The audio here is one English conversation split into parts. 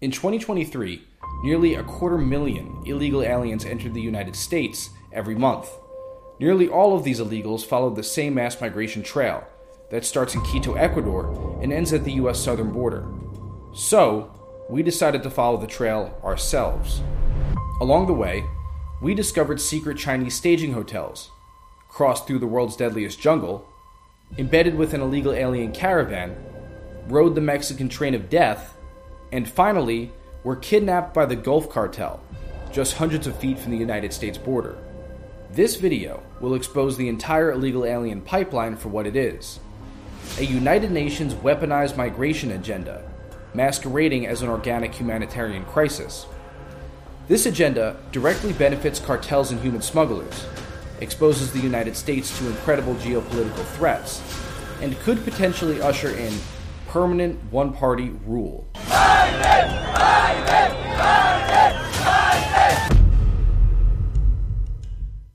In 2023, nearly a quarter million illegal aliens entered the United States every month. Nearly all of these illegals followed the same mass migration trail that starts in Quito, Ecuador, and ends at the US southern border. So, we decided to follow the trail ourselves. Along the way, we discovered secret Chinese staging hotels, crossed through the world's deadliest jungle, embedded with an illegal alien caravan, rode the Mexican train of death, and finally were kidnapped by the Gulf Cartel, just hundreds of feet from the United States border. This video will expose the entire illegal alien pipeline for what it is a United Nations weaponized migration agenda, masquerading as an organic humanitarian crisis. This agenda directly benefits cartels and human smugglers, exposes the United States to incredible geopolitical threats, and could potentially usher in permanent one party rule.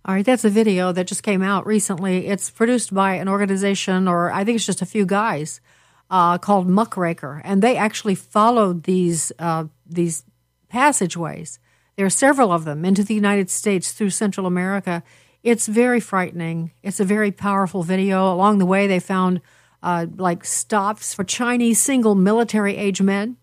All right, that's a video that just came out recently. It's produced by an organization, or I think it's just a few guys, uh, called Muckraker, and they actually followed these uh, these passageways. There are several of them into the United States through Central America. It's very frightening. It's a very powerful video. Along the way, they found uh, like stops for Chinese single military age men.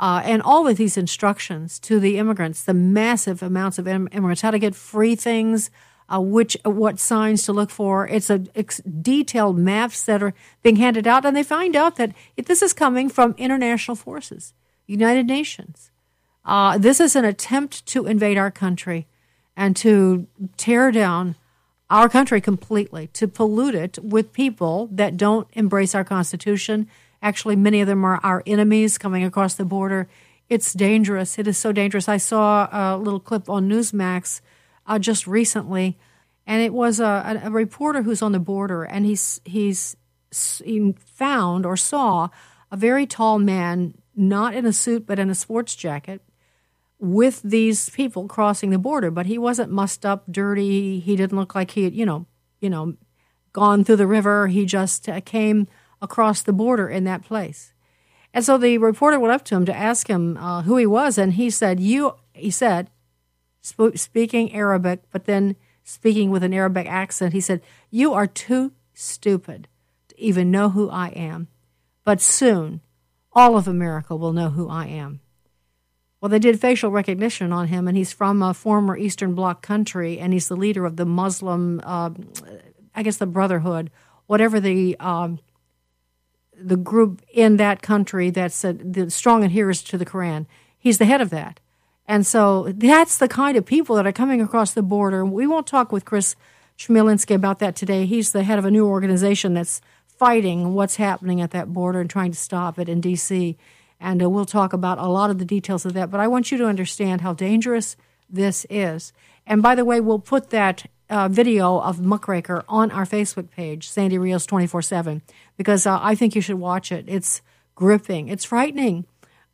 Uh, and all of these instructions to the immigrants, the massive amounts of immigrants, how to get free things, uh, which what signs to look for. It's a it's detailed maps that are being handed out, and they find out that this is coming from international forces, United Nations. Uh, this is an attempt to invade our country and to tear down our country completely, to pollute it with people that don't embrace our Constitution. Actually, many of them are our enemies coming across the border. It's dangerous. It is so dangerous. I saw a little clip on Newsmax uh, just recently, and it was a, a, reporter who's on the border, and he's he's he found or saw a very tall man, not in a suit but in a sports jacket, with these people crossing the border. But he wasn't mussed up, dirty. He didn't look like he had, you know, you know, gone through the river. He just uh, came across the border in that place. And so the reporter went up to him to ask him uh, who he was, and he said, "You," he said, sp- speaking Arabic, but then speaking with an Arabic accent. He said, You are too stupid to even know who I am. But soon, all of America will know who I am. Well, they did facial recognition on him, and he's from a former Eastern Bloc country, and he's the leader of the Muslim, uh, I guess, the Brotherhood, whatever the um, the group in that country that's a, the strong adherers to the Quran. He's the head of that. And so that's the kind of people that are coming across the border. We won't talk with Chris Chmielenski about that today. He's the head of a new organization that's fighting what's happening at that border and trying to stop it in D.C. And uh, we'll talk about a lot of the details of that. But I want you to understand how dangerous this is. And by the way, we'll put that uh, video of Muckraker on our Facebook page, Sandy Rios 24 7, because uh, I think you should watch it. It's gripping, it's frightening.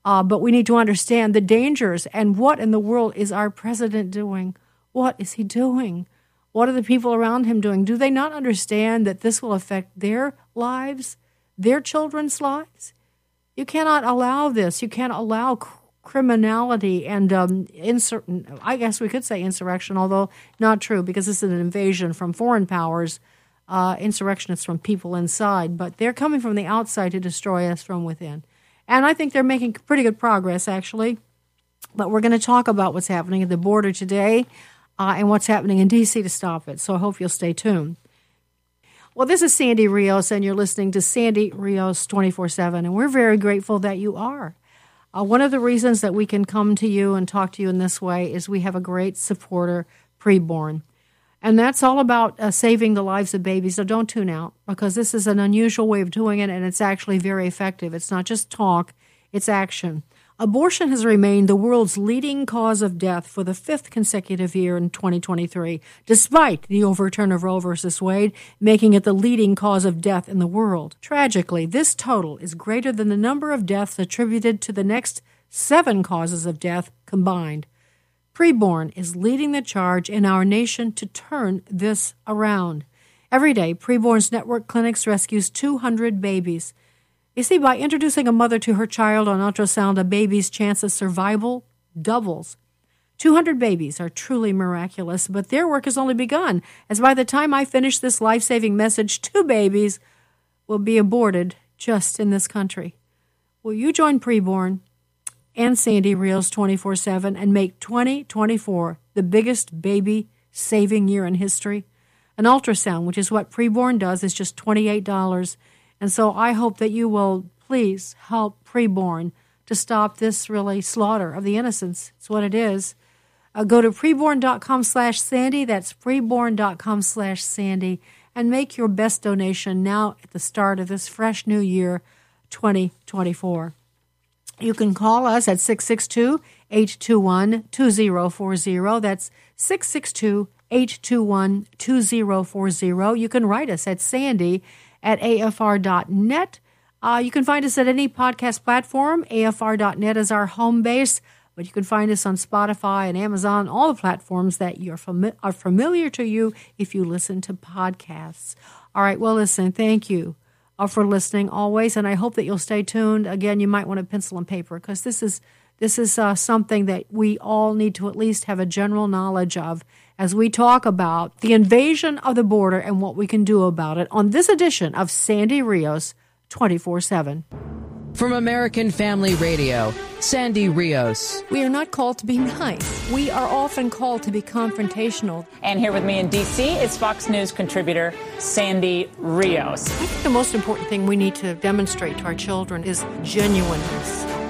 Uh, but we need to understand the dangers and what in the world is our president doing? What is he doing? What are the people around him doing? Do they not understand that this will affect their lives, their children's lives? You cannot allow this. You can't allow criminality and um, insur- I guess we could say insurrection, although not true because this is an invasion from foreign powers. Uh, insurrectionists from people inside, but they're coming from the outside to destroy us from within. And I think they're making pretty good progress, actually. But we're going to talk about what's happening at the border today uh, and what's happening in D.C. to stop it. So I hope you'll stay tuned. Well, this is Sandy Rios, and you're listening to Sandy Rios 24 7. And we're very grateful that you are. Uh, one of the reasons that we can come to you and talk to you in this way is we have a great supporter, Preborn. And that's all about uh, saving the lives of babies. So don't tune out because this is an unusual way of doing it and it's actually very effective. It's not just talk, it's action. Abortion has remained the world's leading cause of death for the fifth consecutive year in 2023, despite the overturn of Roe v. Wade, making it the leading cause of death in the world. Tragically, this total is greater than the number of deaths attributed to the next seven causes of death combined. Preborn is leading the charge in our nation to turn this around. Every day, Preborn's network clinics rescues 200 babies. You see, by introducing a mother to her child on ultrasound, a baby's chance of survival doubles. 200 babies are truly miraculous, but their work has only begun, as by the time I finish this life saving message, two babies will be aborted just in this country. Will you join Preborn and Sandy Rios 24 7 and make 2024 the biggest baby saving year in history? An ultrasound, which is what Preborn does, is just $28. And so I hope that you will please help Preborn to stop this really slaughter of the innocents. It's what it is. Uh, go to preborn.com slash Sandy. That's preborn.com slash Sandy. And make your best donation now at the start of this fresh new year, 2024. You can call us at 662 821 2040. That's 662 821 2040. You can write us at sandy at afr.net. Uh, you can find us at any podcast platform. afr.net is our home base, but you can find us on Spotify and Amazon, all the platforms that you're fami- are familiar to you if you listen to podcasts. All right, well, listen, thank you uh, for listening always, and I hope that you'll stay tuned. Again, you might want a pencil and paper because this is this is uh, something that we all need to at least have a general knowledge of as we talk about the invasion of the border and what we can do about it on this edition of Sandy Rios 24 7. From American Family Radio, Sandy Rios. We are not called to be nice. We are often called to be confrontational. And here with me in D.C. is Fox News contributor Sandy Rios. I think the most important thing we need to demonstrate to our children is genuineness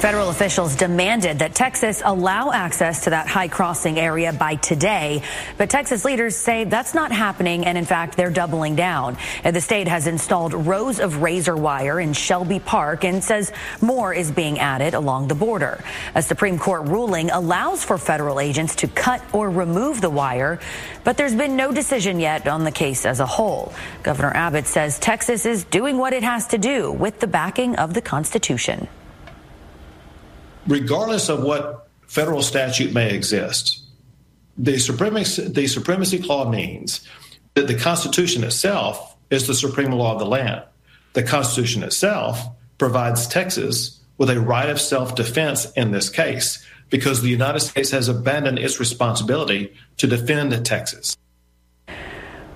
Federal officials demanded that Texas allow access to that high crossing area by today. But Texas leaders say that's not happening, and in fact, they're doubling down. The state has installed rows of razor wire in Shelby Park and says more is being added along the border. A Supreme Court ruling allows for federal agents to cut or remove the wire, but there's been no decision yet on the case as a whole. Governor Abbott says Texas is doing what it has to do with the backing of the Constitution regardless of what federal statute may exist, the supremacy, the supremacy clause means that the Constitution itself is the supreme law of the land. The Constitution itself provides Texas with a right of self defense in this case because the United States has abandoned its responsibility to defend Texas.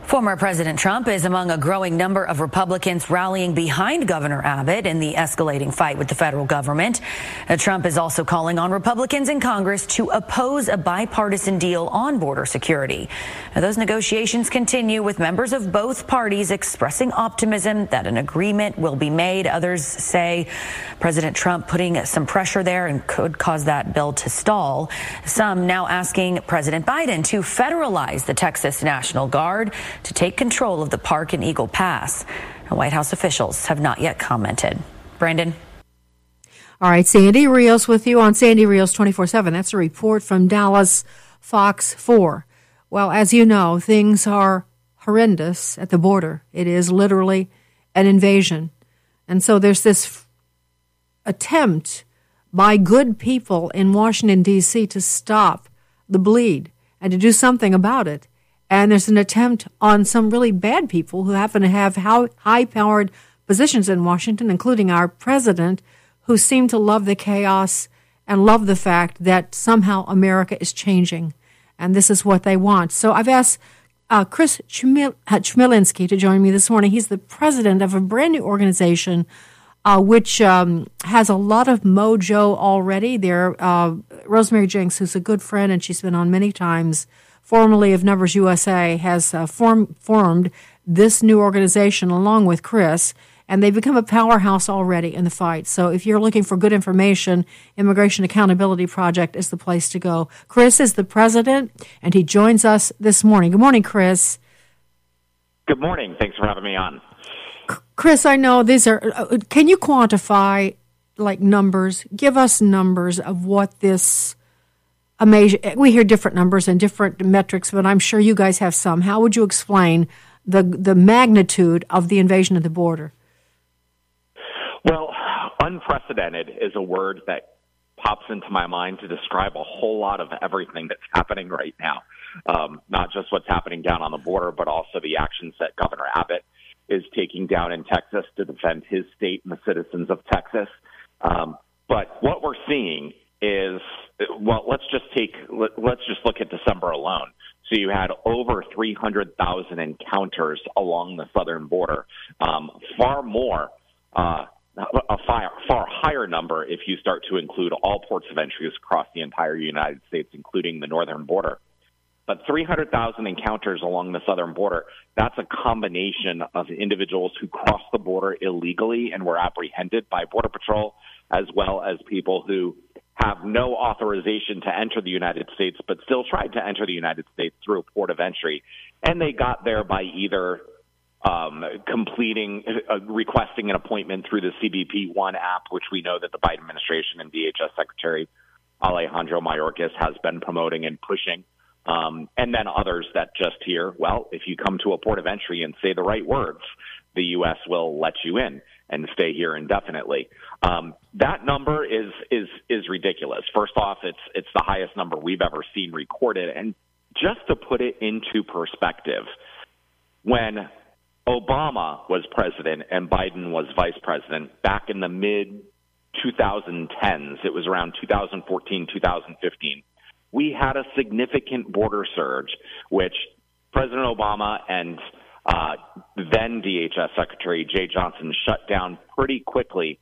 Former President Trump is among a growing number of Republicans rallying behind Governor Abbott in the escalating fight with the federal government. Uh, Trump is also calling on Republicans in Congress to oppose a bipartisan deal on border security. Now, those negotiations continue with members of both parties expressing optimism that an agreement will be made. Others say President Trump putting some pressure there and could cause that bill to stall. Some now asking President Biden to federalize the Texas National Guard to take control of the park in Eagle Pass. White House officials have not yet commented. Brandon? All right, Sandy Rios with you on Sandy Rios 24 7. That's a report from Dallas Fox 4. Well, as you know, things are horrendous at the border. It is literally an invasion. And so there's this attempt by good people in Washington, D.C. to stop the bleed and to do something about it. And there's an attempt on some really bad people who happen to have high powered positions in Washington, including our president, who seem to love the chaos and love the fact that somehow America is changing. And this is what they want. So I've asked uh, Chris Chmil- uh, Chmielenski to join me this morning. He's the president of a brand new organization uh, which um, has a lot of mojo already. There, uh, Rosemary Jenks, who's a good friend and she's been on many times formerly of Numbers USA, has uh, form, formed this new organization along with Chris, and they've become a powerhouse already in the fight. So if you're looking for good information, Immigration Accountability Project is the place to go. Chris is the president, and he joins us this morning. Good morning, Chris. Good morning. Thanks for having me on. Chris, I know these are. Uh, can you quantify like numbers? Give us numbers of what this amazing. We hear different numbers and different metrics, but I'm sure you guys have some. How would you explain the the magnitude of the invasion of the border? Well, unprecedented is a word that pops into my mind to describe a whole lot of everything that's happening right now. Um, not just what's happening down on the border, but also the actions that Governor Abbott is taking down in Texas to defend his state and the citizens of Texas. Um, but what we're seeing is, well, let's just take, let, let's just look at December alone. So you had over 300,000 encounters along the southern border, um, far more, uh, a far, far higher number if you start to include all ports of entry across the entire United States, including the northern border. But 300,000 encounters along the southern border, that's a combination of individuals who crossed the border illegally and were apprehended by Border Patrol, as well as people who have no authorization to enter the United States, but still tried to enter the United States through a port of entry. And they got there by either um, completing, uh, requesting an appointment through the CBP One app, which we know that the Biden administration and DHS Secretary Alejandro Mayorkas has been promoting and pushing. Um, and then others that just hear, well, if you come to a port of entry and say the right words, the U.S. will let you in and stay here indefinitely. Um, that number is is is ridiculous. First off, it's it's the highest number we've ever seen recorded, and just to put it into perspective, when Obama was president and Biden was vice president back in the mid 2010s, it was around 2014, 2015 we had a significant border surge, which President Obama and uh, then DHS Secretary Jeh Johnson shut down pretty quickly.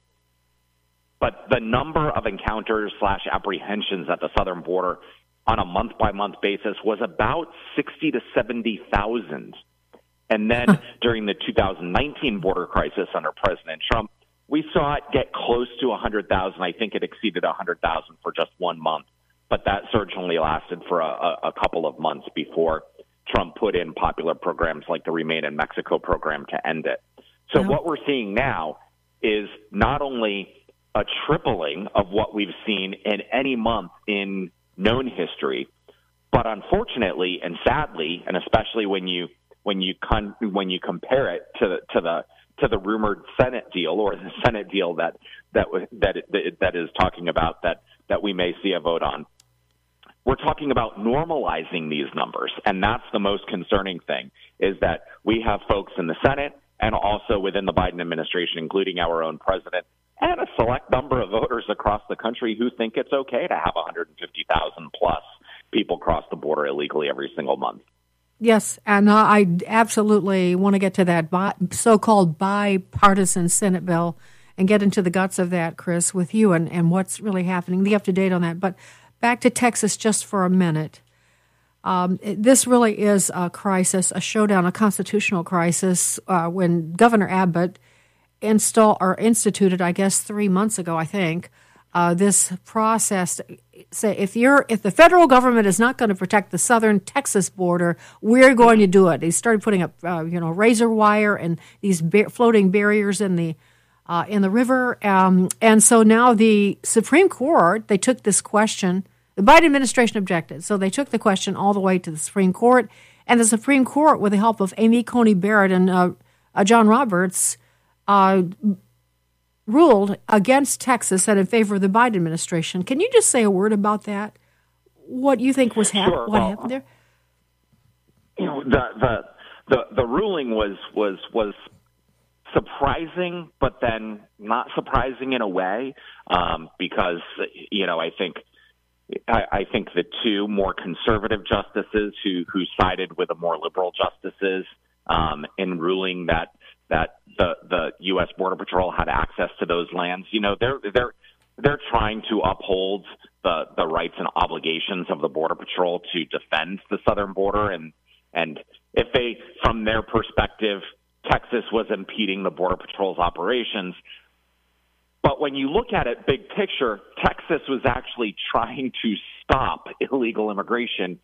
But the number of encounters slash apprehensions at the southern border on a month by month basis was about 60 to 70,000. And then during the 2019 border crisis under President Trump, we saw it get close to 100,000. I think it exceeded 100,000 for just one month but that surge only lasted for a, a couple of months before Trump put in popular programs like the Remain in Mexico program to end it. So yeah. what we're seeing now is not only a tripling of what we've seen in any month in known history, but unfortunately and sadly, and especially when you when you con- when you compare it to the, to the to the rumored Senate deal or the Senate deal that that that that is talking about that that we may see a vote on we're talking about normalizing these numbers. And that's the most concerning thing is that we have folks in the Senate and also within the Biden administration, including our own president and a select number of voters across the country who think it's okay to have 150,000 plus people cross the border illegally every single month. Yes, and I absolutely want to get to that so-called bipartisan Senate bill and get into the guts of that, Chris, with you and, and what's really happening, the up to date on that. But back to Texas just for a minute. Um, this really is a crisis, a showdown, a constitutional crisis. Uh, when Governor Abbott install or instituted, I guess three months ago, I think, uh, this process. Say if you're if the federal government is not going to protect the southern Texas border, we're going to do it. They started putting up uh, you know razor wire and these ba- floating barriers in the uh, in the river, um, and so now the Supreme Court they took this question the Biden administration objected, so they took the question all the way to the Supreme Court, and the Supreme Court, with the help of Amy Coney Barrett and uh, uh, John Roberts, uh, ruled against Texas and in favor of the Biden administration. Can you just say a word about that? What you think was hap- sure. what well, happened there? You know, the, the the the ruling was was was surprising, but then not surprising in a way, um, because you know I think I, I think the two more conservative justices who who sided with the more liberal justices um, in ruling that that the the U.S. Border Patrol had access to those lands. You know, they're they're they're trying to uphold the the rights and obligations of the Border Patrol to defend the southern border, and and if they, from their perspective, Texas was impeding the Border Patrol's operations, but when you look at it big picture, Texas was actually trying to stop illegal immigration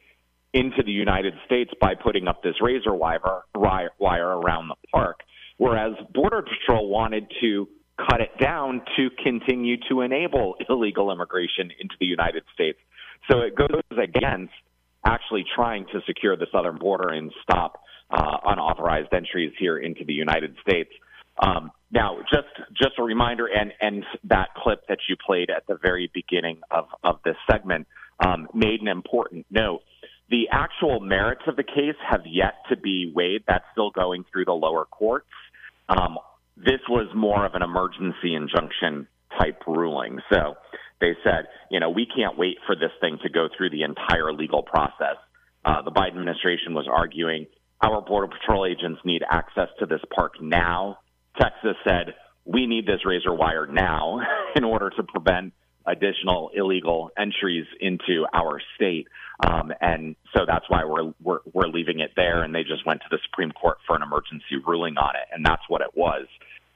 into the United States by putting up this razor wire, wire around the park. Whereas Border Patrol wanted to cut it down to continue to enable illegal immigration into the United States. So it goes against actually trying to secure the southern border and stop uh, unauthorized entries here into the United States. Um, now, just just a reminder, and and that clip that you played at the very beginning of of this segment um, made an important note. The actual merits of the case have yet to be weighed. That's still going through the lower courts. Um, this was more of an emergency injunction type ruling. So they said, you know, we can't wait for this thing to go through the entire legal process. Uh, the Biden administration was arguing our Border Patrol agents need access to this park now. Texas said, we need this razor wire now in order to prevent additional illegal entries into our state. Um, and so that's why we're, we're, we're leaving it there. And they just went to the Supreme Court for an emergency ruling on it. And that's what it was.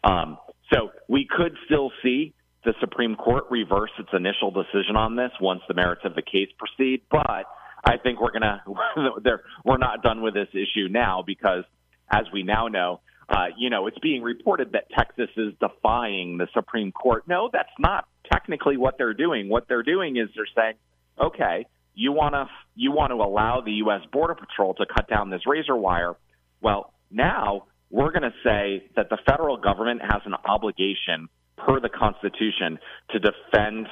Um, so we could still see the Supreme Court reverse its initial decision on this once the merits of the case proceed. But I think we're gonna we're not done with this issue now because, as we now know, uh, you know, it's being reported that Texas is defying the Supreme Court. No, that's not technically what they're doing. What they're doing is they're saying, okay, you want to you want to allow the U.S. Border Patrol to cut down this razor wire. Well, now we're going to say that the federal government has an obligation per the Constitution to defend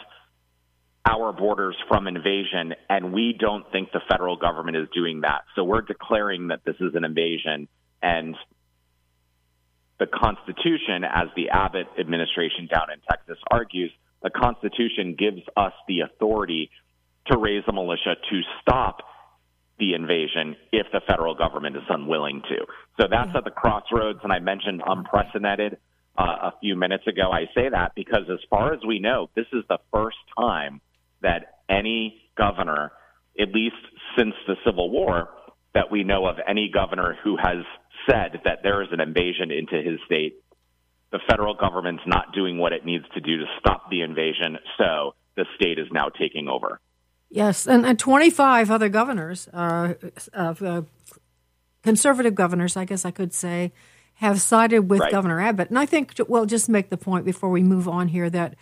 our borders from invasion, and we don't think the federal government is doing that. So we're declaring that this is an invasion, and the Constitution, as the Abbott administration down in Texas argues, the Constitution gives us the authority to raise a militia to stop the invasion if the federal government is unwilling to. So that's at the crossroads, and I mentioned unprecedented uh, a few minutes ago. I say that because, as far as we know, this is the first time that any governor, at least since the Civil War, that we know of any governor who has said that there is an invasion into his state. The federal government's not doing what it needs to do to stop the invasion, so the state is now taking over. Yes, and, and 25 other governors, uh, uh, conservative governors, I guess I could say, have sided with right. Governor Abbott. And I think, we'll just make the point before we move on here that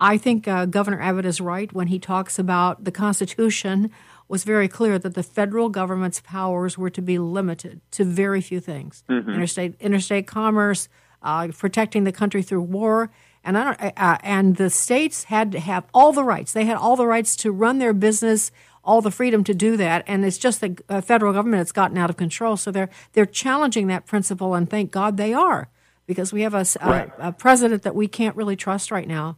I think uh, Governor Abbott is right when he talks about the Constitution was very clear that the federal government's powers were to be limited to very few things: mm-hmm. interstate interstate commerce, uh, protecting the country through war, and I don't, uh, uh, and the states had to have all the rights. They had all the rights to run their business, all the freedom to do that. And it's just the uh, federal government that's gotten out of control. So they're they're challenging that principle, and thank God they are, because we have a, right. a, a president that we can't really trust right now.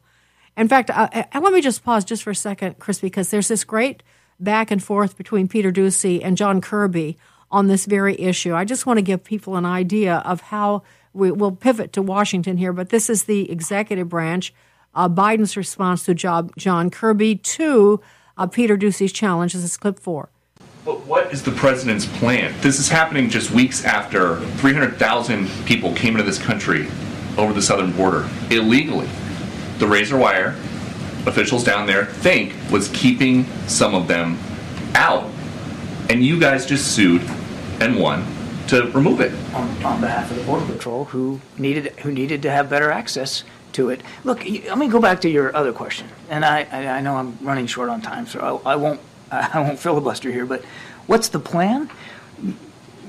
In fact, uh, uh, let me just pause just for a second, Chris, because there's this great back and forth between Peter Doocy and John Kirby on this very issue. I just want to give people an idea of how we, will pivot to Washington here, but this is the executive branch. Uh, Biden's response to job, John Kirby to uh, Peter Doocy's challenge. This is clip four. But what is the president's plan? This is happening just weeks after 300,000 people came into this country over the southern border illegally. The razor wire officials down there think was keeping some of them out. And you guys just sued and won to remove it on, on behalf of the border patrol who needed who needed to have better access to it. Look, let me go back to your other question, and I, I, know I'm running short on time, so I, I won't I won't filibuster here. But what's the plan?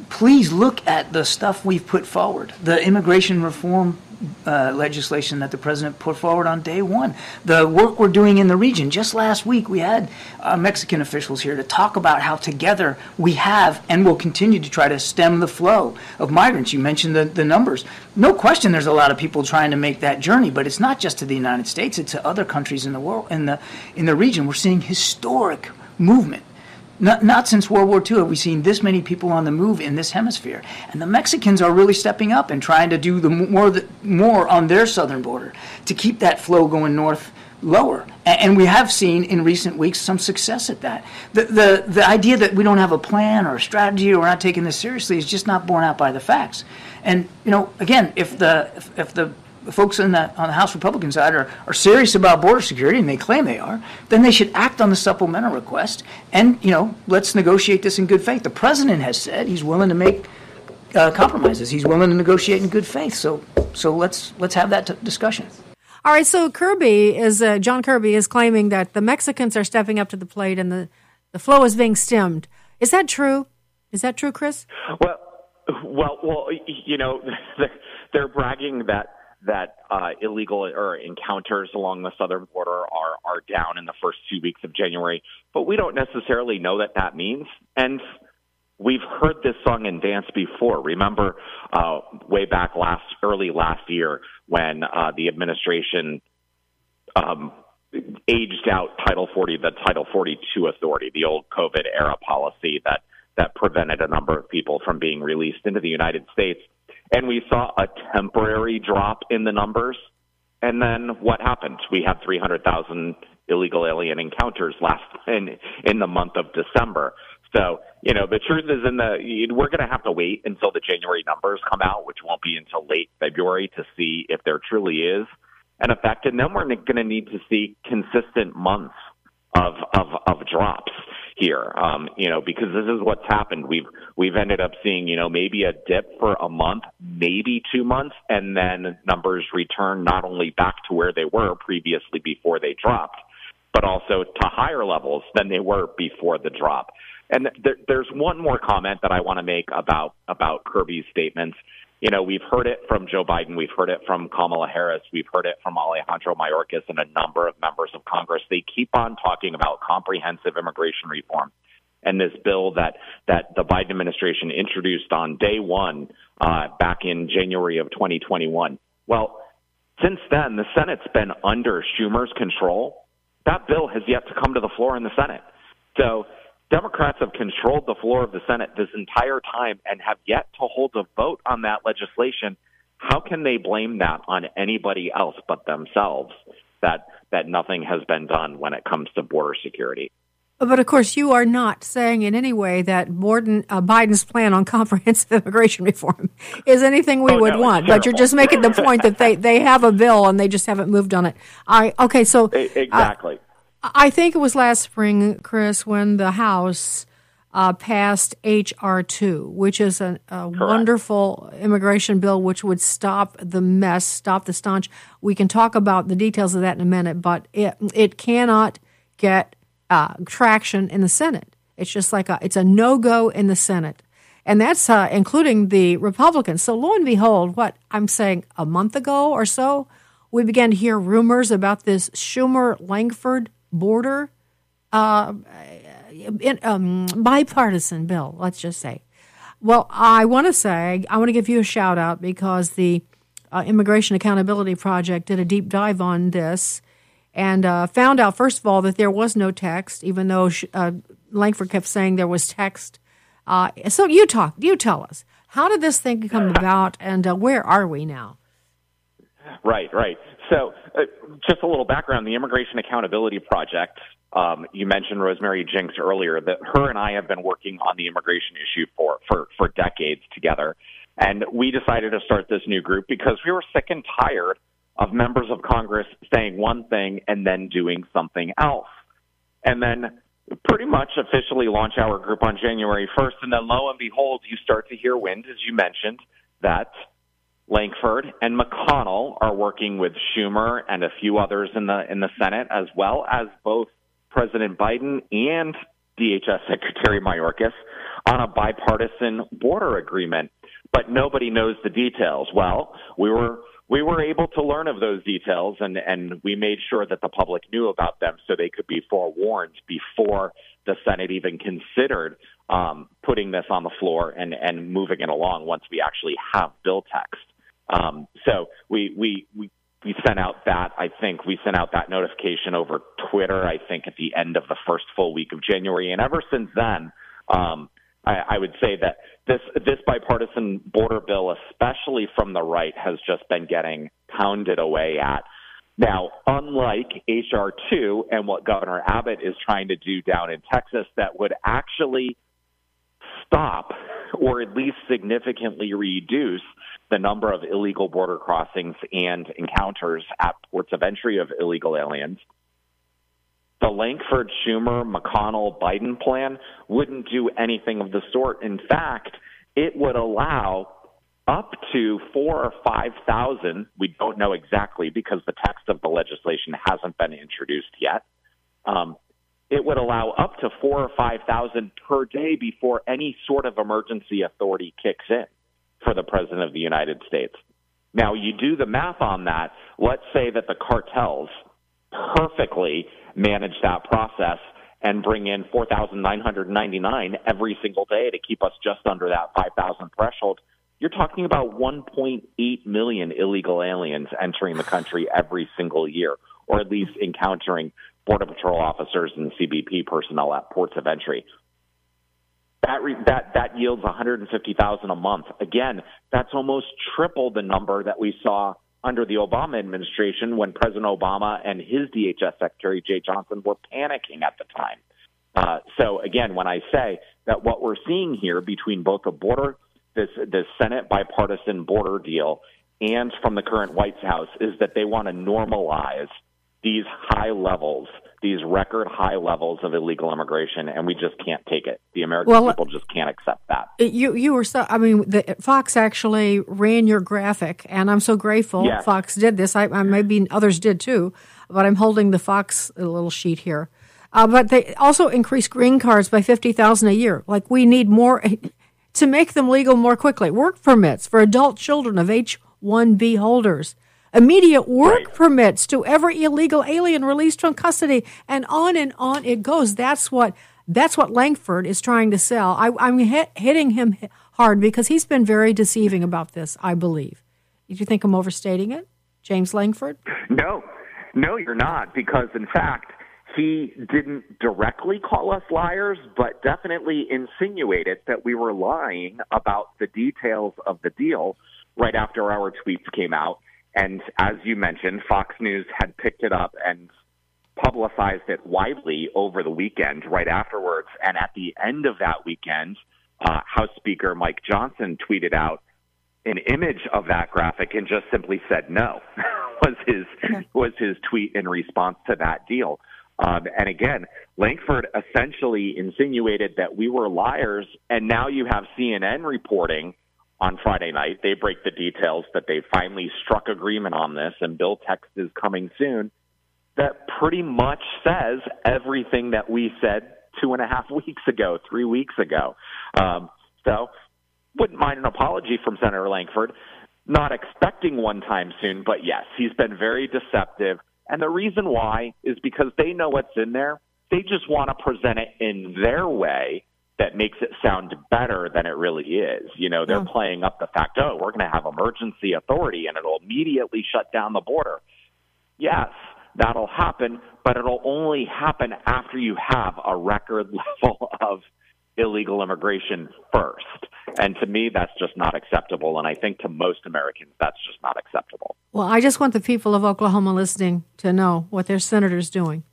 Please look at the stuff we've put forward. The immigration reform uh, legislation that the president put forward on day one. The work we're doing in the region. Just last week, we had uh, Mexican officials here to talk about how together we have and will continue to try to stem the flow of migrants. You mentioned the, the numbers. No question, there's a lot of people trying to make that journey, but it's not just to the United States; it's to other countries in the world, in the in the region. We're seeing historic movement not, not since World War II have we seen this many people on the move in this hemisphere. And the Mexicans are really stepping up and trying to do the more, the, more on their southern border to keep that flow going north lower. And we have seen in recent weeks some success at that. The, the, the idea that we don't have a plan or a strategy or we're not taking this seriously is just not borne out by the facts. And, you know, again, if the, if, if the the folks on the, on the House Republican side are, are serious about border security, and they claim they are, then they should act on the supplemental request and, you know, let's negotiate this in good faith. The president has said he's willing to make uh, compromises. He's willing to negotiate in good faith. So, so let's let's have that t- discussion. All right. So Kirby is uh, John Kirby is claiming that the Mexicans are stepping up to the plate and the the flow is being stemmed. Is that true? Is that true, Chris? Well, well, well. You know, they're bragging that that uh, illegal or encounters along the southern border are are down in the first two weeks of January, but we don't necessarily know that that means. And we've heard this song and dance before. Remember, uh, way back last early last year when uh, the administration um, aged out Title 40, the Title 42 authority, the old COVID era policy that that prevented a number of people from being released into the United States. And we saw a temporary drop in the numbers. And then what happened? We had 300,000 illegal alien encounters last in in the month of December. So, you know, the truth is in the we're going to have to wait until the January numbers come out, which won't be until late February to see if there truly is an effect and then we're going to need to see consistent months of of of drops here. Um, you know, because this is what's happened. We've we've ended up seeing, you know, maybe a dip for a month, maybe two months, and then numbers return not only back to where they were previously before they dropped, but also to higher levels than they were before the drop. And there, there's one more comment that I want to make about about Kirby's statements you know, we've heard it from Joe Biden, we've heard it from Kamala Harris, we've heard it from Alejandro Mayorkas and a number of members of Congress. They keep on talking about comprehensive immigration reform and this bill that that the Biden administration introduced on day one uh, back in January of 2021. Well, since then, the Senate's been under Schumer's control. That bill has yet to come to the floor in the Senate. So Democrats have controlled the floor of the Senate this entire time and have yet to hold a vote on that legislation. How can they blame that on anybody else but themselves that that nothing has been done when it comes to border security? But of course, you are not saying in any way that Borden, uh, Biden's plan on comprehensive immigration reform is anything we oh, would no, want. But you're just making the point that they, they have a bill and they just haven't moved on it. I okay, so exactly. Uh, I think it was last spring, Chris, when the House uh, passed H.R. 2, which is a, a wonderful immigration bill which would stop the mess, stop the staunch. We can talk about the details of that in a minute, but it, it cannot get uh, traction in the Senate. It's just like a, it's a no go in the Senate. And that's uh, including the Republicans. So, lo and behold, what I'm saying a month ago or so, we began to hear rumors about this Schumer Lankford border uh, in, um, bipartisan bill, let's just say. Well, I want to say, I want to give you a shout out because the uh, Immigration Accountability Project did a deep dive on this and uh, found out, first of all, that there was no text, even though uh, Lankford kept saying there was text. Uh, so you talk, you tell us, how did this thing come about and uh, where are we now? Right, right. So, uh, just a little background: the Immigration Accountability Project. Um, you mentioned Rosemary Jenks earlier. That her and I have been working on the immigration issue for for for decades together, and we decided to start this new group because we were sick and tired of members of Congress saying one thing and then doing something else, and then pretty much officially launch our group on January 1st. And then lo and behold, you start to hear wind, as you mentioned, that Lankford and McConnell are working with Schumer and a few others in the in the Senate, as well as both President Biden and DHS Secretary Mayorkas on a bipartisan border agreement. But nobody knows the details. Well, we were we were able to learn of those details and, and we made sure that the public knew about them so they could be forewarned before the Senate even considered um, putting this on the floor and, and moving it along once we actually have bill text. Um, so we, we, we, we sent out that, I think we sent out that notification over Twitter, I think at the end of the first full week of January. And ever since then, um, I, I would say that this, this bipartisan border bill, especially from the right, has just been getting pounded away at. Now, unlike H.R. 2 and what Governor Abbott is trying to do down in Texas, that would actually stop or at least significantly reduce the number of illegal border crossings and encounters at ports of entry of illegal aliens. The Lankford, Schumer, McConnell, Biden plan wouldn't do anything of the sort. In fact, it would allow up to four or five thousand. We don't know exactly because the text of the legislation hasn't been introduced yet. Um, it would allow up to four or five thousand per day before any sort of emergency authority kicks in for the president of the United States. Now, you do the math on that. Let's say that the cartels perfectly manage that process and bring in 4,999 every single day to keep us just under that 5,000 threshold. You're talking about 1.8 million illegal aliens entering the country every single year, or at least encountering Border Patrol officers and CBP personnel at ports of entry. That re- that that yields 150,000 a month. Again, that's almost triple the number that we saw under the Obama administration when President Obama and his DHS Secretary Jeh Johnson were panicking at the time. Uh, so again, when I say that what we're seeing here between both the border, this this Senate bipartisan border deal, and from the current White House is that they want to normalize these high levels, these record high levels of illegal immigration, and we just can't take it. The American Well, people just can't accept that. You you were so. I mean, the, Fox actually ran your graphic, and I'm so grateful Yes. Fox did this. I, I maybe others did too, but I'm holding the Fox little sheet here. Uh, but they also increased green cards by fifty thousand a year. Like we need more to make them legal more quickly. Work permits for adult children of H one B holders. Immediate work permits to every illegal alien released from custody, and on and on it goes. That's what that's what Lankford is trying to sell. I, I'm hit, hitting him hard because he's been very deceiving about this. I believe. Do you think I'm overstating it, James Lankford? No, no, you're not, because in fact, he didn't directly call us liars, but definitely insinuated that we were lying about the details of the deal right after our tweets came out. And as you mentioned, Fox News had picked it up and publicized it widely over the weekend right afterwards. And at the end of that weekend, uh, House Speaker Mike Johnson tweeted out an image of that graphic and just simply said no was his was his tweet in response to that deal. Um, and again, Lankford essentially insinuated that we were liars, and now you have CNN reporting on Friday night. They break the details that they finally struck agreement on this, and bill text is coming soon. That pretty much says everything that we said two and a half weeks ago, three weeks ago. Um, so, wouldn't mind an apology from Senator Lankford. Not expecting one time soon, but yes, he's been very deceptive. And the reason why is because they know what's in there. They just want to present it in their way that makes it sound better than it really is. You know, they're playing up the fact, oh, we're going to have emergency authority and it'll immediately shut down the border. Yes, that'll happen, but it'll only happen after you have a record level of illegal immigration first. And to me, that's just not acceptable. And I think to most Americans, that's just not acceptable. Well, I just want the people of Oklahoma listening to know what their senator's doing.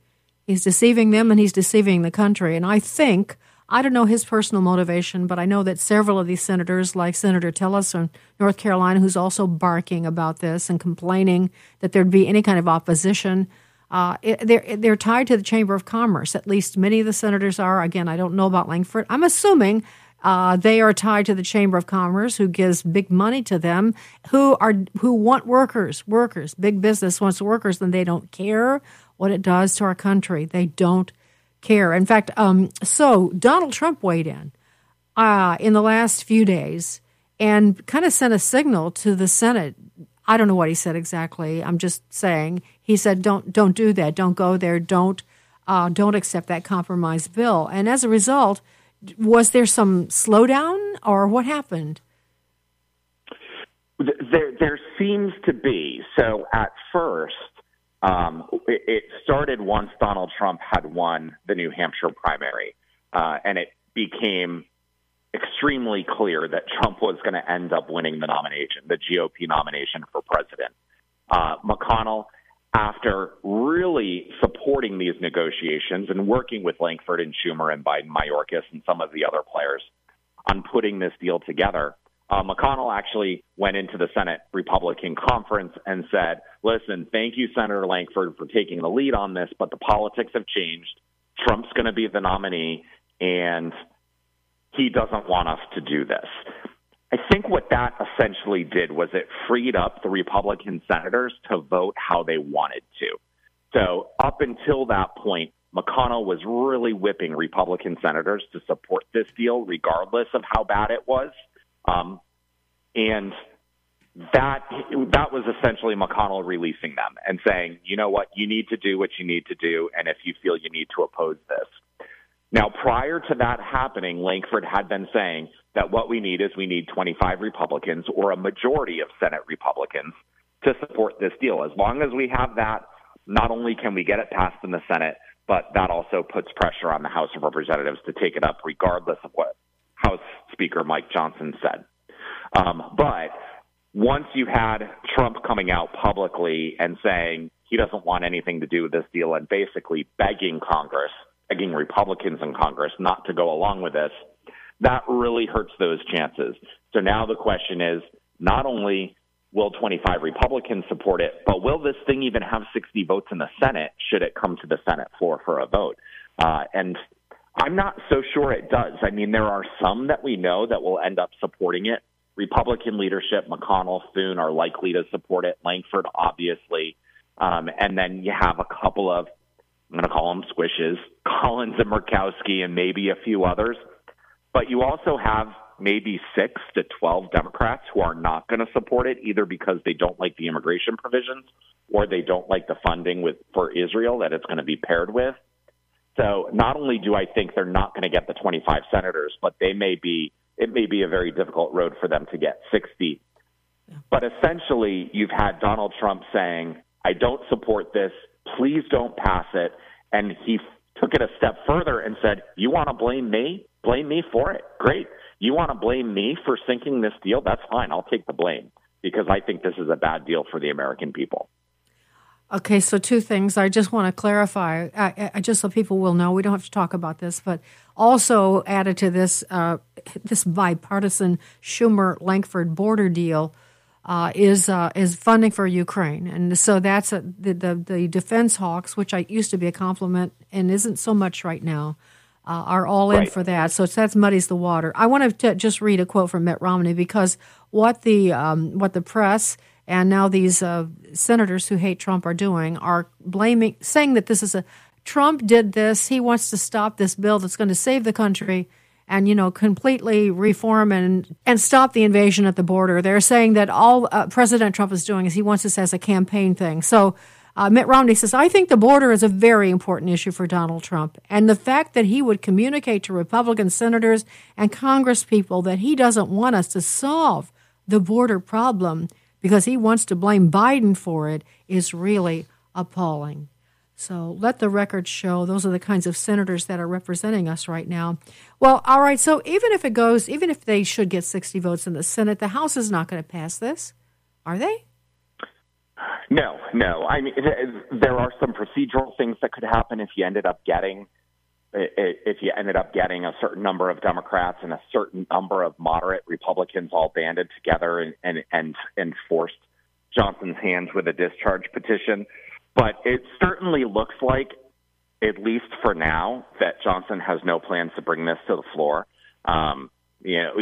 He's deceiving them and he's deceiving the country. And I think, I don't know his personal motivation, but I know that several of these senators, like Senator Tillis from North Carolina, who's also barking about this and complaining that there'd be any kind of opposition, uh, they're, they're tied to the Chamber of Commerce. At least many of the senators are. Again, I don't know about Lankford. I'm assuming uh, they are tied to the Chamber of Commerce, who gives big money to them, who are who want workers, workers. Big business wants workers, and they don't care what it does to our country. They don't care. In fact, um, so Donald Trump weighed in uh, in the last few days and kind of sent a signal to the Senate. I don't know what he said exactly. I'm just saying he said, "Don't don't do that. Don't go there. Don't uh, don't accept that compromise bill." And as a result, was there some slowdown or what happened? There, there seems to be. So at first, um, it, it started once Donald Trump had won the New Hampshire primary, uh, and it became extremely clear that Trump was going to end up winning the nomination, the GOP nomination for president. Uh, McConnell, after really supporting these negotiations and working with Lankford and Schumer and Biden, Mayorkas, and some of the other players on putting this deal together, uh, McConnell actually went into the Senate Republican conference and said, listen, thank you, Senator Lankford, for taking the lead on this, but the politics have changed. Trump's going to be the nominee, and he doesn't want us to do this. I think what that essentially did was it freed up the Republican senators to vote how they wanted to. So up until that point, McConnell was really whipping Republican senators to support this deal, regardless of how bad it was. Um, and that that was essentially McConnell releasing them and saying, you know what, you need to do what you need to do, and if you feel you need to oppose this. Now, prior to that happening, Lankford had been saying that what we need is we need 25 Republicans or a majority of Senate Republicans to support this deal. As long as we have that, not only can we get it passed in the Senate, but that also puts pressure on the House of Representatives to take it up, regardless of what House Speaker Mike Johnson said. Um, but once you had Trump coming out publicly and saying he doesn't want anything to do with this deal and basically begging Congress, begging Republicans in Congress not to go along with this, that really hurts those chances. So now the question is not only will 25 Republicans support it, but will this thing even have 60 votes in the Senate should it come to the Senate floor for a vote? Uh, and I'm not so sure it does. I mean, there are some that we know that will end up supporting it. Republican leadership, McConnell, Thune are likely to support it. Lankford, obviously. Um, and then you have a couple of, I'm going to call them squishes, Collins and Murkowski, and maybe a few others. But you also have maybe six to 12 Democrats who are not going to support it, either because they don't like the immigration provisions or they don't like the funding with for Israel that it's going to be paired with. So not only do I think they're not going to get the 25 senators, but they may be it may be a very difficult road for them to get 60. But essentially, you've had Donald Trump saying, I don't support this. Please don't pass it. And he took it a step further and said, You want to blame me? Blame me for it. Great. You want to blame me for sinking this deal? That's fine. I'll take the blame because I think this is a bad deal for the American people. Okay, so two things. I just want to clarify, I, I, just so people will know, we don't have to talk about this, but also added to this, uh, this bipartisan Schumer Lankford border deal uh, is uh, is funding for Ukraine, and so that's a, the, the, the defense hawks, which I used to be a compliment and isn't so much right now, uh, are all in right. for that. So that muddies the water. I want to just read a quote from Mitt Romney because what the um, what the press and now these uh, senators who hate Trump are doing are blaming, saying that this is a Trump did this. He wants to stop this bill that's going to save the country and you know completely reform and and stop the invasion at the border. They're saying that all uh, President Trump is doing is he wants this as a campaign thing. So. Uh, Mitt Romney says, I think the border is a very important issue for Donald Trump. And the fact that he would communicate to Republican senators and congresspeople that he doesn't want us to solve the border problem because he wants to blame Biden for it is really appalling. So let the record show those are the kinds of senators that are representing us right now. Well, all right, so even if it goes, even if they should get 60 votes in the Senate, the House is not going to pass this, are they? No, no. I mean, there are some procedural things that could happen if you ended up getting if you ended up getting a certain number of Democrats and a certain number of moderate Republicans all banded together and and and, and forced Johnson's hands with a discharge petition. But it certainly looks like, at least for now, that Johnson has no plans to bring this to the floor. Um, you know,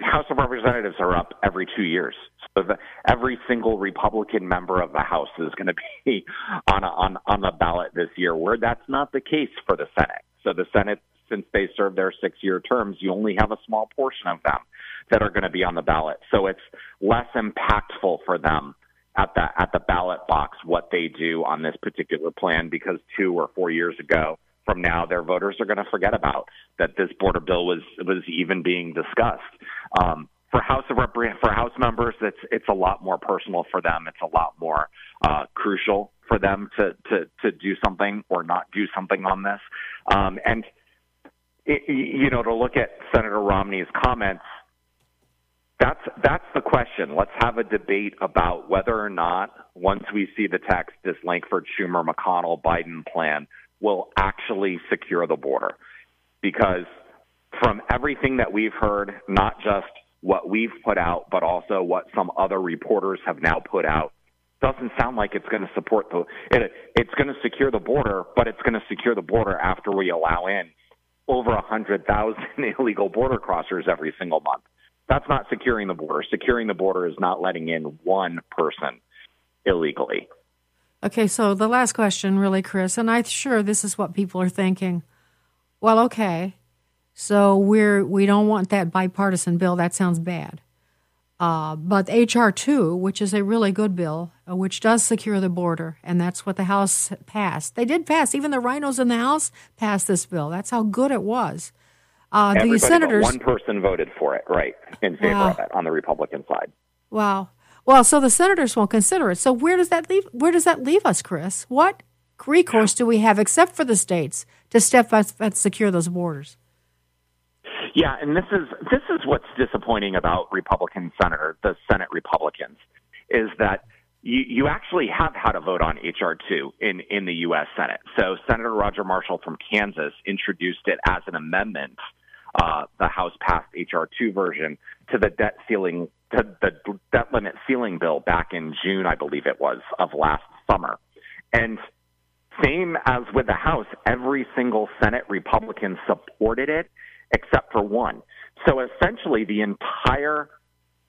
House of Representatives are up every two years, so the, every single Republican member of the House is going to be on a, on on the ballot this year. Where that's not the case for the Senate. So the Senate, since they serve their six year terms, you only have a small portion of them that are going to be on the ballot. So it's less impactful for them at the at the ballot box what they do on this particular plan because two or four years ago from now their voters are going to forget about that this border bill was was even being discussed. Um, for House of Rep- for House members, it's it's a lot more personal for them. It's a lot more uh, crucial for them to, to to do something or not do something on this. Um, and it, you know, to look at Senator Romney's comments, that's that's the question. Let's have a debate about whether or not once we see the text, this Lankford, Schumer, McConnell, Biden plan will actually secure the border, because from everything that we've heard, not just what we've put out, but also what some other reporters have now put out, doesn't sound like it's going to support the. It, it's going to secure the border, but it's going to secure the border after we allow in over a hundred thousand illegal border crossers every single month. That's not securing the border. Securing the border is not letting in one person illegally. Okay, so the last question, really, Chris, and I'm sure this is what people are thinking. Well, okay, so we're we don't want that bipartisan bill. That sounds bad. Uh, but HR two, which is a really good bill, uh, which does secure the border, and that's what the House passed. They did pass. Even the RINOs in the House passed this bill. That's how good it was. Uh, the senators, one person voted for it, right, in favor wow. of it on the Republican side. Wow. Well, so the senators won't consider it. So where does that leave? Where does that leave us, Chris? What recourse do we have, except for the states, to step up and secure those borders? Yeah, and this is this is what's disappointing about Republican senator, the Senate Republicans, is that you, you actually have had a vote on HR two in in the U.S. Senate. So Senator Roger Marshall from Kansas introduced it as an amendment. Uh, the House passed HR two version to the debt ceiling to the debt limit ceiling bill back in June, I believe it was, of last summer. And same as with the House, every single Senate Republican supported it except for one. So essentially, the entire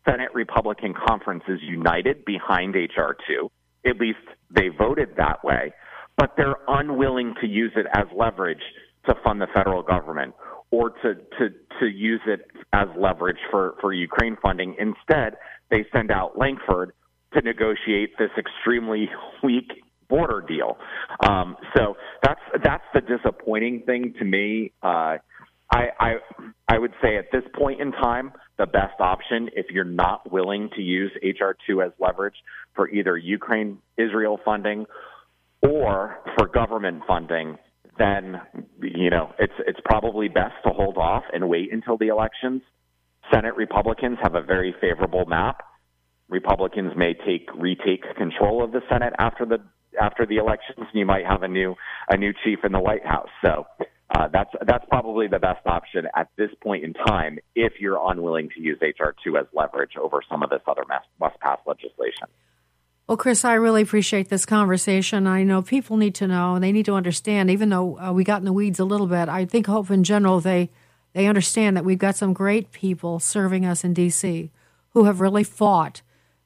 Senate Republican conference is united behind H.R. 2. At least they voted that way, but they're unwilling to use it as leverage to fund the federal government or to, to, to use it as leverage for, for Ukraine funding. Instead, they send out Lankford to negotiate this extremely weak border deal. Um, so that's that's the disappointing thing to me. Uh, I, I I would say at this point in time, the best option if you're not willing to use HR two as leverage for either Ukraine Israel funding or for government funding, then you know it's it's probably best to hold off and wait until the elections. Senate Republicans have a very favorable map. Republicans may take retake control of the Senate after the after the elections, and you might have a new a new chief in the White House. So uh, that's that's probably the best option at this point in time if you're unwilling to use HR two as leverage over some of this other must pass legislation. Well, Chris, I really appreciate this conversation. I know people need to know and they need to understand. Even though uh, we got in the weeds a little bit, I think hope in general they they understand that we've got some great people serving us in D.C. who have really fought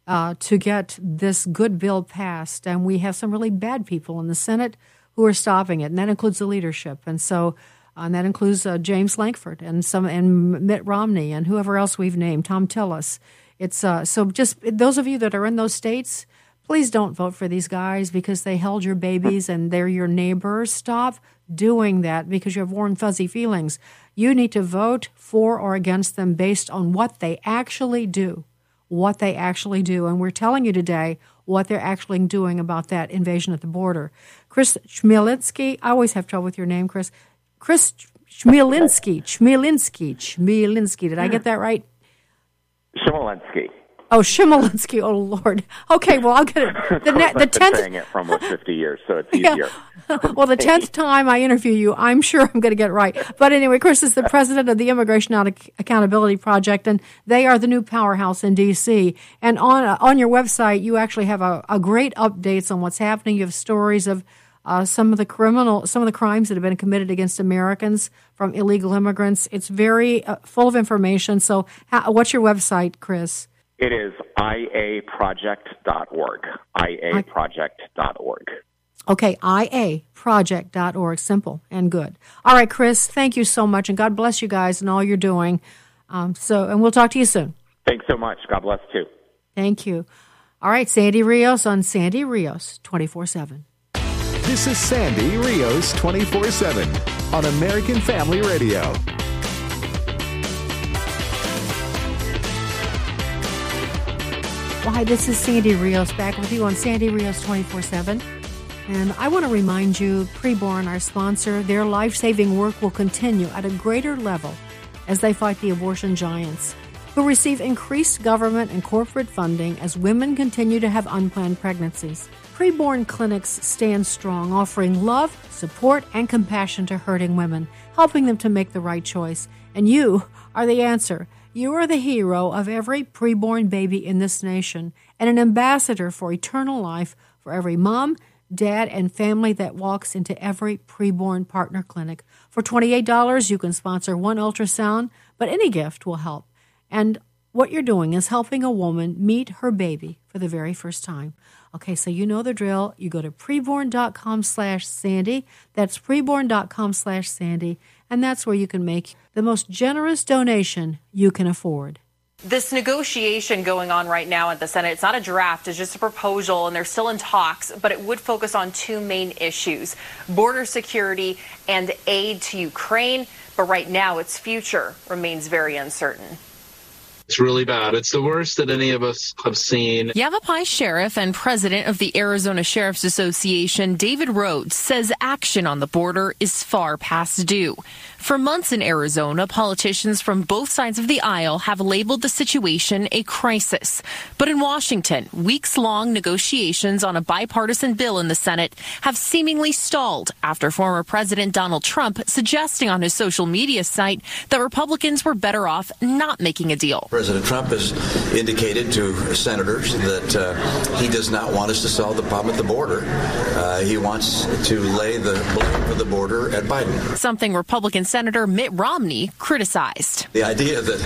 uh, to get this good bill passed, and we have some really bad people in the Senate who are stopping it, and that includes the leadership. And so, uh, and that includes uh, James Lankford and some and Mitt Romney and whoever else we've named, Thom Tillis. It's uh, so just those of you that are in those states, please don't vote for these guys because they held your babies and they're your neighbors. Stop doing that because you have warm fuzzy feelings. You need to vote for or against them based on what they actually do what they actually do. And we're telling you today what they're actually doing about that invasion at the border. Chris Chmielinsky, I always have trouble with your name, Chris. Chris Chmielinsky, Chmielinsky, Chmielinsky. Did I get hmm. that right? Chmielinsky. Oh, Shimolinsky. Oh, Lord. Okay, well, I'll get it. The, ne- the tenth. saying it for almost fifty years, so it's easier. Yeah. well, the tenth time I interview you, I'm sure I'm going to get it right. But anyway, Chris is the president of the Immigration Accountability Project, and they are the new powerhouse in D.C. And on uh, on your website, you actually have a, a great updates on what's happening. You have stories of uh, some of the criminal, some of the crimes that have been committed against Americans from illegal immigrants. It's very uh, full of information. So, how, what's your website, Chris? It is iaproject.org. iaproject.org. Okay, iaproject.org. Simple and good. All right, Chris, thank you so much, and God bless you guys and all you're doing. Um, so, and we'll talk to you soon. Thanks so much. God bless too. Thank you. All right, Sandy Rios on Sandy Rios 24 7. This is Sandy Rios 24 7 on American Family Radio. Hi, this is Sandy Rios back with you on Sandy Rios 24 7. And I want to remind you, Preborn, our sponsor, their life saving work will continue at a greater level as they fight the abortion giants who receive increased government and corporate funding as women continue to have unplanned pregnancies. Preborn clinics stand strong, offering love, support, and compassion to hurting women, helping them to make the right choice. And you are the answer. You are the hero of every preborn baby in this nation and an ambassador for eternal life for every mom, dad, and family that walks into every preborn partner clinic. For $28, you can sponsor one ultrasound, but any gift will help. And what you're doing is helping a woman meet her baby for the very first time. Okay, so you know the drill. You go to preborn.com slash Sandy. That's preborn.com slash Sandy. And that's where you can make the most generous donation you can afford. This negotiation going on right now at the Senate, it's not a draft, it's just a proposal, and they're still in talks, but it would focus on two main issues border security and aid to Ukraine. But right now, its future remains very uncertain. It's really bad. It's the worst that any of us have seen. Yavapai Sheriff and president of the Arizona Sheriff's Association, David Rhodes, says action on the border is far past due. For months in Arizona, politicians from both sides of the aisle have labeled the situation a crisis. But in Washington, weeks long negotiations on a bipartisan bill in the Senate have seemingly stalled after former President Donald Trump suggesting on his social media site that Republicans were better off not making a deal. President Trump has indicated to senators that uh, he does not want us to solve the problem at the border. Uh, he wants to lay the blame for the border at Biden. Something Republican Senator Mitt Romney criticized. The idea that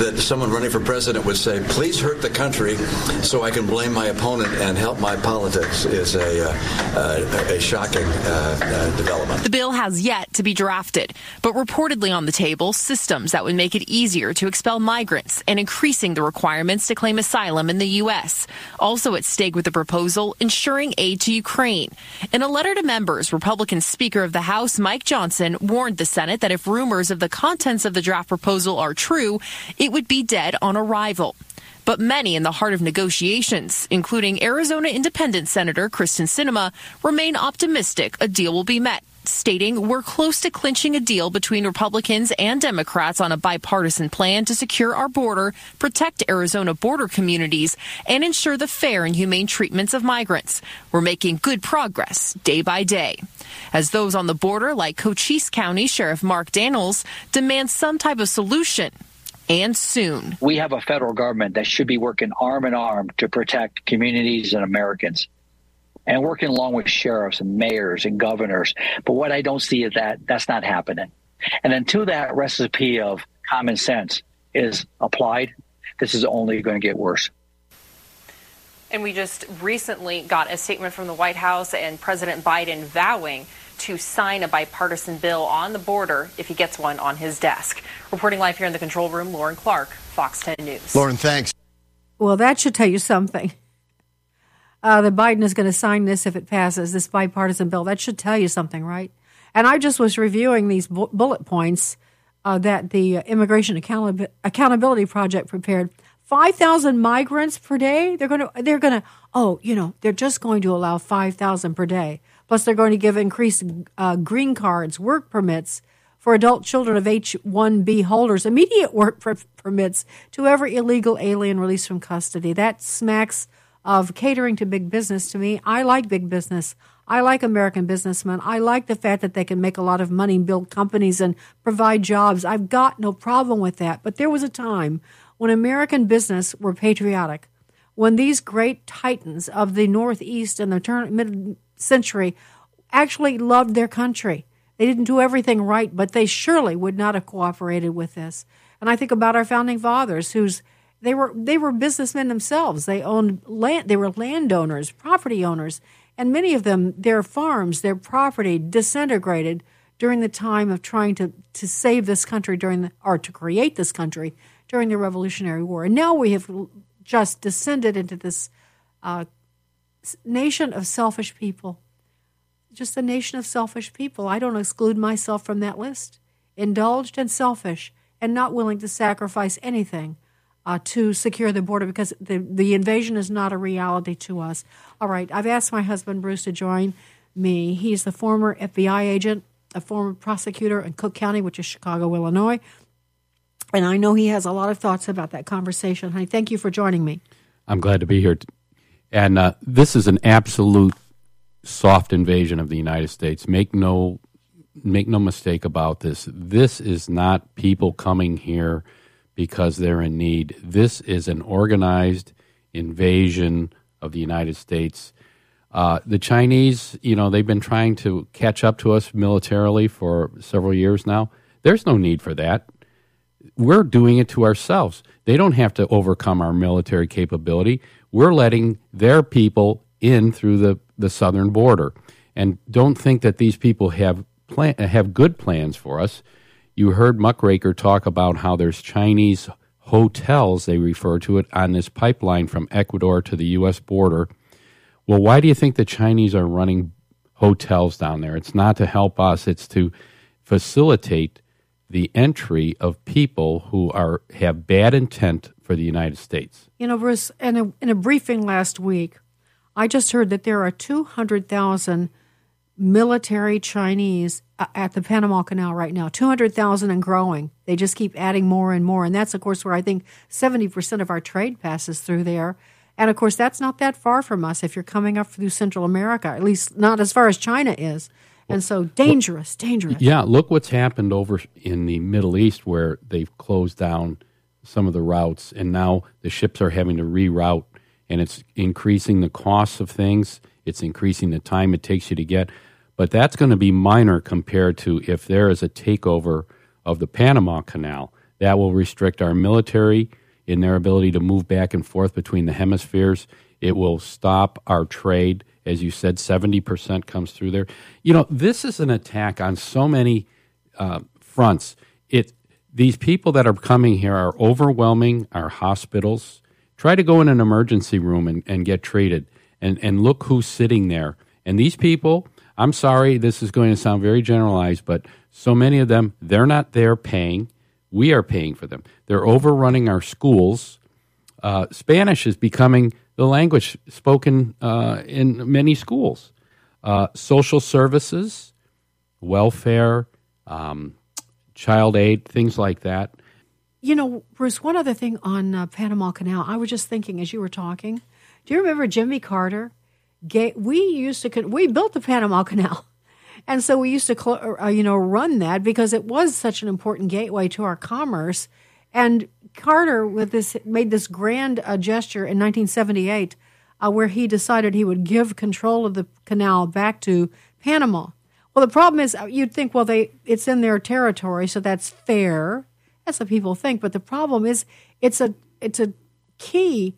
that someone running for president would say, "Please hurt the country, so I can blame my opponent and help my politics," is a uh, a shocking uh, uh, development. The bill has yet to be drafted, but reportedly on the table, systems that would make it easier to expel migrants and increasing the requirements to claim asylum in the U.S. Also at stake with the proposal, ensuring aid to Ukraine. In a letter to members, Republican Speaker of the House Mike Johnson warned the Senate that if rumors of the contents of the draft proposal are true, it would be dead on arrival. But many in the heart of negotiations, including Arizona Independent Senator Kyrsten Sinema, remain optimistic a deal will be met stating we're close to clinching a deal between Republicans and Democrats on a bipartisan plan to secure our border, protect Arizona border communities, and ensure the fair and humane treatments of migrants. We're making good progress day by day. As those on the border, like Cochise County Sheriff Mark Daniels, demand some type of solution and soon. We have a federal government that should be working arm in arm to protect communities and Americans and working along with sheriffs and mayors and governors. But what I don't see is that that's not happening. And until that recipe of common sense is applied, this is only going to get worse. And we just recently got a statement from the White House and President Biden vowing to sign a bipartisan bill on the border if he gets one on his desk. Reporting live here in the control room, Lauren Clark, Fox 10 News. Lauren, thanks. Well, that should tell you something. Uh, that Biden is going to sign this if it passes, this bipartisan bill. That should tell you something, right? And I just was reviewing these bu- bullet points uh, that the Immigration Account- Accountability Project prepared. Five thousand migrants per day. They're going to. They're going to. Oh, you know, they're just going to allow five thousand per day. Plus, they're going to give increased uh, green cards, work permits for adult children of H 1B holders, immediate work per- permits to every illegal alien released from custody. That smacks of catering to big business to me. I like big business. I like American businessmen. I like the fact that they can make a lot of money, build companies, and provide jobs. I've got no problem with that. But there was a time when American business were patriotic, when these great titans of the Northeast and the turn mid century actually loved their country. They didn't do everything right, but they surely would not have cooperated with this. And I think about our founding fathers, whose they were they were businessmen themselves. They owned land. They were landowners, property owners, and many of them, their farms, their property disintegrated during the time of trying to to save this country during the or to create this country during the Revolutionary War. And now we have just descended into this uh, nation of selfish people. Just a nation of selfish people. I don't exclude myself from that list. Indulged and selfish, and not willing to sacrifice anything uh, to secure the border because the, the invasion is not a reality to us. All right, I've asked my husband Bruce to join me. He's the former FBI agent, a former prosecutor in Cook County, which is Chicago, Illinois. And I know he has a lot of thoughts about that conversation. Honey, thank you for joining me. I'm glad to be here. And uh, this is an absolute soft invasion of the United States. Make no make no mistake about this. This is not people coming here because they're in need. This is an organized invasion of the United States. Uh, the Chinese, you know, they've been trying to catch up to us militarily for several years now. There's no need for that. we're doing it to ourselves. They don't have to overcome our military capability. We're letting their people in through the, the southern border. And don't think that these people have plan, have good plans for us. You heard Muckraker talk about how there's Chinese hotels, they refer to it, on this pipeline from Ecuador to the U.S. border. Well, why do you think the Chinese are running hotels down there? It's not to help us, it's to facilitate the entry of people who are have bad intent for the United States. You know, Bruce, in a, in a briefing last week, I just heard that there are 200,000 military Chinese uh, at the Panama Canal right now, 200,000 and growing. They just keep adding more and more. And that's, of course, where I think 70% of our trade passes through there. And of course, that's not that far from us if you're coming up through Central America, at least not as far as China is. And so dangerous, dangerous. Yeah, look what's happened over in the Middle East where they've closed down some of the routes, and now the ships are having to reroute, and it's increasing the costs of things. It's increasing the time it takes you to get. But that's going to be minor compared to if there is a takeover of the Panama Canal. That will restrict our military in their ability to move back and forth between the hemispheres. It will stop our trade as you said, 70% comes through there. You know, this is an attack on so many uh, fronts. It, these people that are coming here are overwhelming our hospitals. Try to go in an emergency room and, and get treated, and, and look who's sitting there. And these people, I'm sorry, this is going to sound very generalized, but so many of them, they're not there paying. We are paying for them. They're overrunning our schools. Uh, Spanish is becoming the language spoken uh, in many schools. Uh, social services, welfare, um, child aid, things like that. You know, Bruce, one other thing on uh, Panama Canal, I was just thinking as you were talking. Do you remember Jimmy Carter? We used to, we built the Panama Canal. And so we used to, uh, you know, run that because it was such an important gateway to our commerce. And Carter with this made this grand uh, gesture in 1978, uh, where he decided he would give control of the canal back to Panama. Well, the problem is uh, you'd think, well, they it's in their territory, so that's fair. That's what people think. But the problem is, it's a it's a key,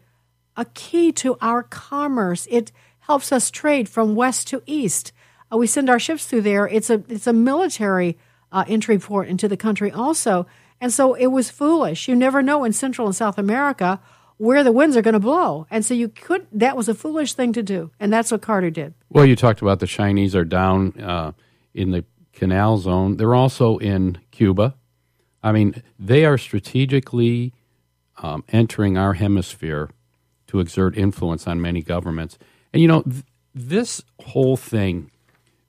a key to our commerce. It helps us trade from west to east. Uh, we send our ships through there. It's a it's a military uh, entry port into the country also. And so it was foolish. You never know in Central and South America where the winds are going to blow. And so you could, that was a foolish thing to do. And that's what Carter did. Well, you talked about the Chinese are down uh, in the canal zone. They're also in Cuba. I mean, they are strategically um, entering our hemisphere to exert influence on many governments. And you know, th- this whole thing,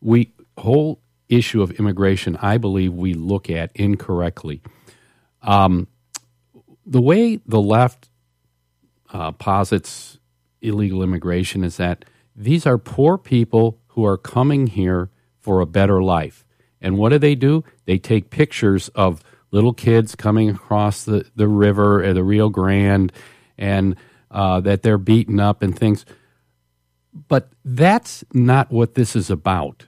we whole issue of immigration, I believe we look at incorrectly. Um, the way the left uh, posits illegal immigration is that these are poor people who are coming here for a better life. And what do they do? They take pictures of little kids coming across the, the river or the Rio Grande and uh, that they're beaten up and things. But that's not what this is about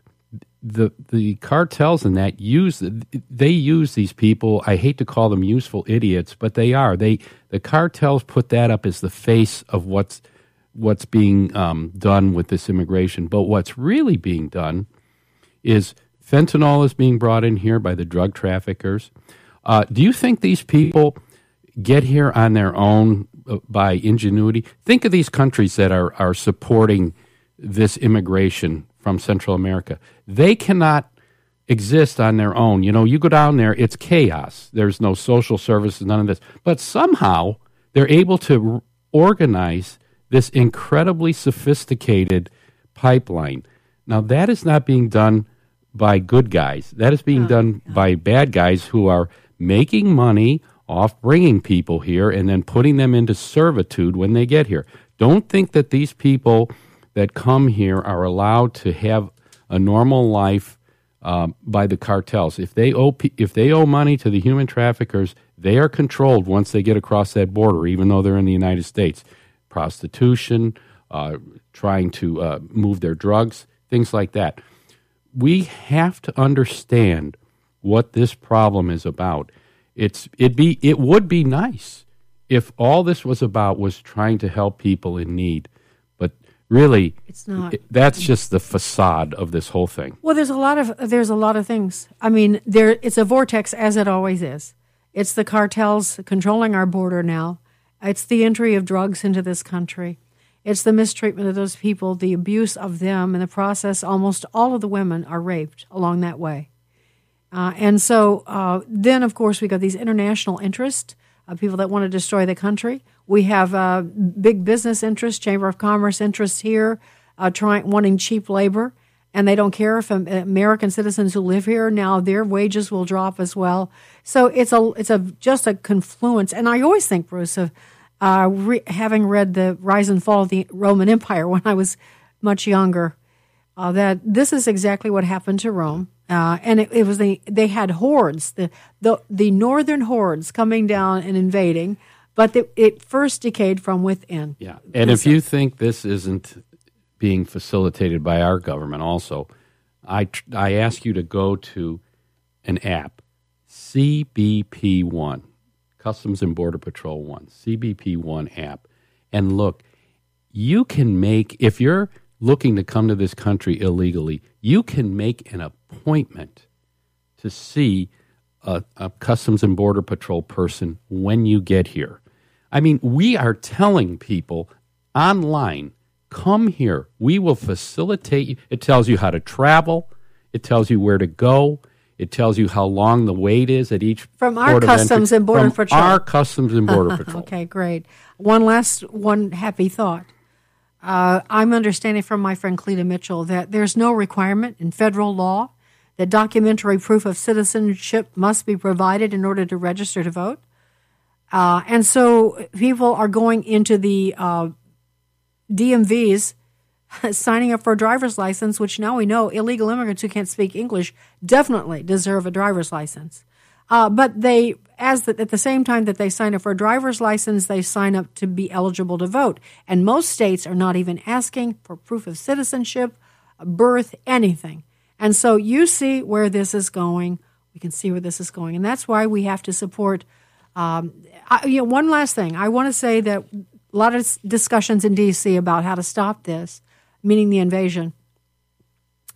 the the cartels and that use they use these people. I hate to call them useful idiots, but they are. They the cartels put that up as the face of what's what's being um, done with this immigration. But what's really being done is fentanyl is being brought in here by the drug traffickers. Uh, do you think these people get here on their own by ingenuity? Think of these countries that are are supporting this immigration from Central America. They cannot exist on their own. You know, you go down there, it's chaos. There's no social services, none of this. But somehow they're able to organize this incredibly sophisticated pipeline. Now, that is not being done by good guys. That is being done by bad guys who are making money off bringing people here and then putting them into servitude when they get here. Don't think that these people that come here are allowed to have a normal life um, by the cartels. If they owe if they owe money to the human traffickers, they are controlled once they get across that border, even though they're in the United States. Prostitution, uh, trying to uh, move their drugs, things like that. We have to understand what this problem is about. It's it be it would be nice if all this was about was trying to help people in need, but really, It's not. it- that's just the facade of this whole thing. Well, there's a lot of there's a lot of things. I mean, there it's a vortex as it always is. It's the cartels controlling our border now. It's the entry of drugs into this country. It's the mistreatment of those people, the abuse of them. In the process, almost all of the women are raped along that way. Uh, and so uh, then, of course, we got these international interests, uh, people that want to destroy the country. We have uh, big business interests, Chamber of Commerce interests here, uh, trying wanting cheap labor, and they don't care if American citizens who live here now their wages will drop as well. So it's a it's a just a confluence. And I always think, Bruce, of uh, re- having read the Rise and Fall of the Roman Empire when I was much younger that this is exactly what happened to Rome. Uh, and it, it was the they had hordes, the, the the northern hordes coming down and invading, but the, it first decayed from within. Yeah, and if you think this isn't being facilitated by our government, also, I tr- I ask you to go to an app, CBP One, Customs and Border Patrol One, CBP One app, and look. You can make if you're looking to come to this country illegally, you can make an appointment to see a, a Customs and Border Patrol person when you get here. I mean, we are telling people online, come here. We will facilitate you. It tells you how to travel, it tells you where to go. It tells you how long the wait is at each From our of entry. Customs and Border From Patrol. Our Customs and Border Patrol. okay, great. One last one happy thought. Uh, I'm understanding from my friend Cleta Mitchell that there's no requirement in federal law that documentary proof of citizenship must be provided in order to register to vote. Uh, and so people are going into the uh, DMVs signing up for a driver's license, which now we know illegal immigrants who can't speak English definitely deserve a driver's license. Uh, but they, as the, at the same time that they sign up for a driver's license, they sign up to be eligible to vote. And most states are not even asking for proof of citizenship, birth, anything. And so you see where this is going. We can see where this is going, and that's why we have to support. Um, I, you know, one last thing, I want to say that a lot of discussions in D.C. about how to stop this, meaning the invasion.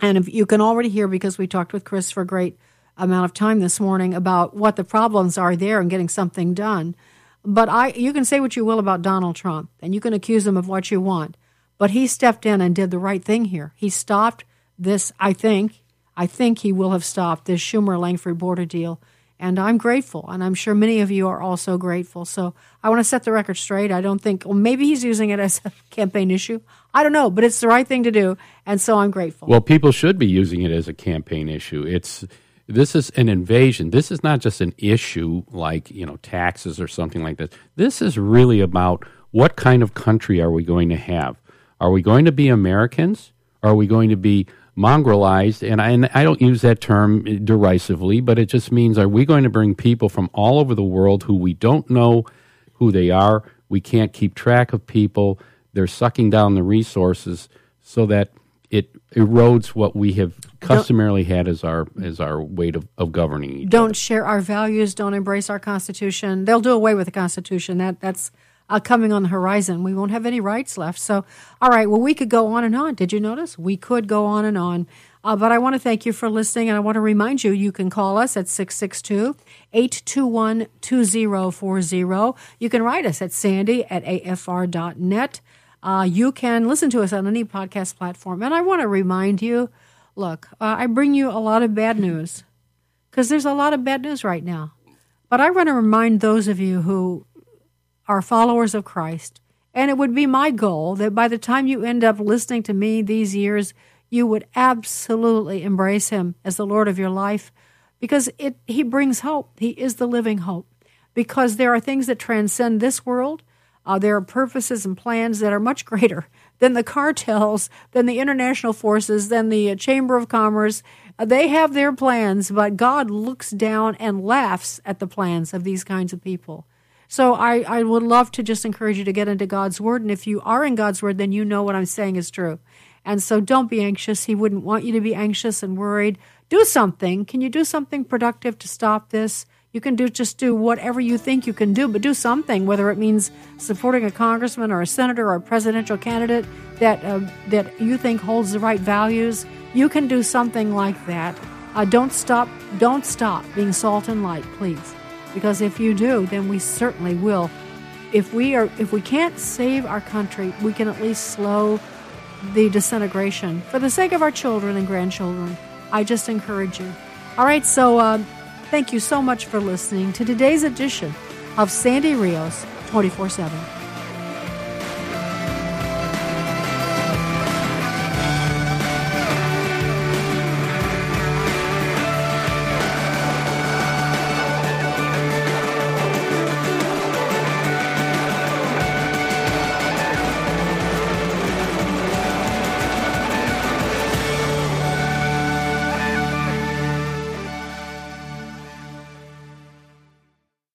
And if you can already hear because we talked with Chris for a great amount of time this morning about what the problems are there and getting something done. But I, you can say what you will about Donald Trump, and you can accuse him of what you want, but he stepped in and did the right thing here. He stopped this. I think, I think he will have stopped this Schumer Lankford border deal, and I'm grateful, and I'm sure many of you are also grateful. So I want to set the record straight. I don't think, well, maybe he's using it as a campaign issue. I don't know, but it's the right thing to do, and so I'm grateful. Well, people should be using it as a campaign issue. It's this is an invasion. This is not just an issue like you know taxes or something like this. This is really about what kind of country are we going to have? Are we going to be Americans? Are we going to be mongrelized? And I, and I don't use that term derisively, but it just means are we going to bring people from all over the world who we don't know who they are? We can't keep track of people. They're sucking down the resources so that erodes what we have customarily had as our as our way of, of governing each don't share our values, don't embrace our Constitution. They'll do away with the Constitution. That that's uh, coming on the horizon. We won't have any rights left. So, all right. Well, we could go on and on. Did you notice? We could go on and on. Uh, but I want to thank you for listening, and I want to remind you you can call us at 662 821 2040. You can write us at sandy at afr.net. Uh, you can listen to us on any podcast platform. And I want to remind you look, uh, I bring you a lot of bad news because there's a lot of bad news right now. But I want to remind those of you who are followers of Christ, and it would be my goal that by the time you end up listening to me these years, you would absolutely embrace Him as the Lord of your life because it, He brings hope. He is the living hope. Because there are things that transcend this world, uh, there are purposes and plans that are much greater than the cartels, than the international forces, than the uh, Chamber of Commerce. Uh, they have their plans, but God looks down and laughs at the plans of these kinds of people. So I, I would love to just encourage you to get into God's Word. And if you are in God's Word, then you know what I'm saying is true. And so don't be anxious. He wouldn't want you to be anxious and worried. Do something. Can you do something productive to stop this? You can do just do whatever you think you can do, but do something. Whether it means supporting a congressman or a senator or a presidential candidate that uh, that you think holds the right values, you can do something like that. Uh, don't stop. Don't stop being salt and light, please, because if you do, then we certainly will. If we are, if we can't save our country, we can at least slow the disintegration for the sake of our children and grandchildren. I just encourage you. All right, so uh, thank you so much for listening to today's edition of Sandy Rios 24 7.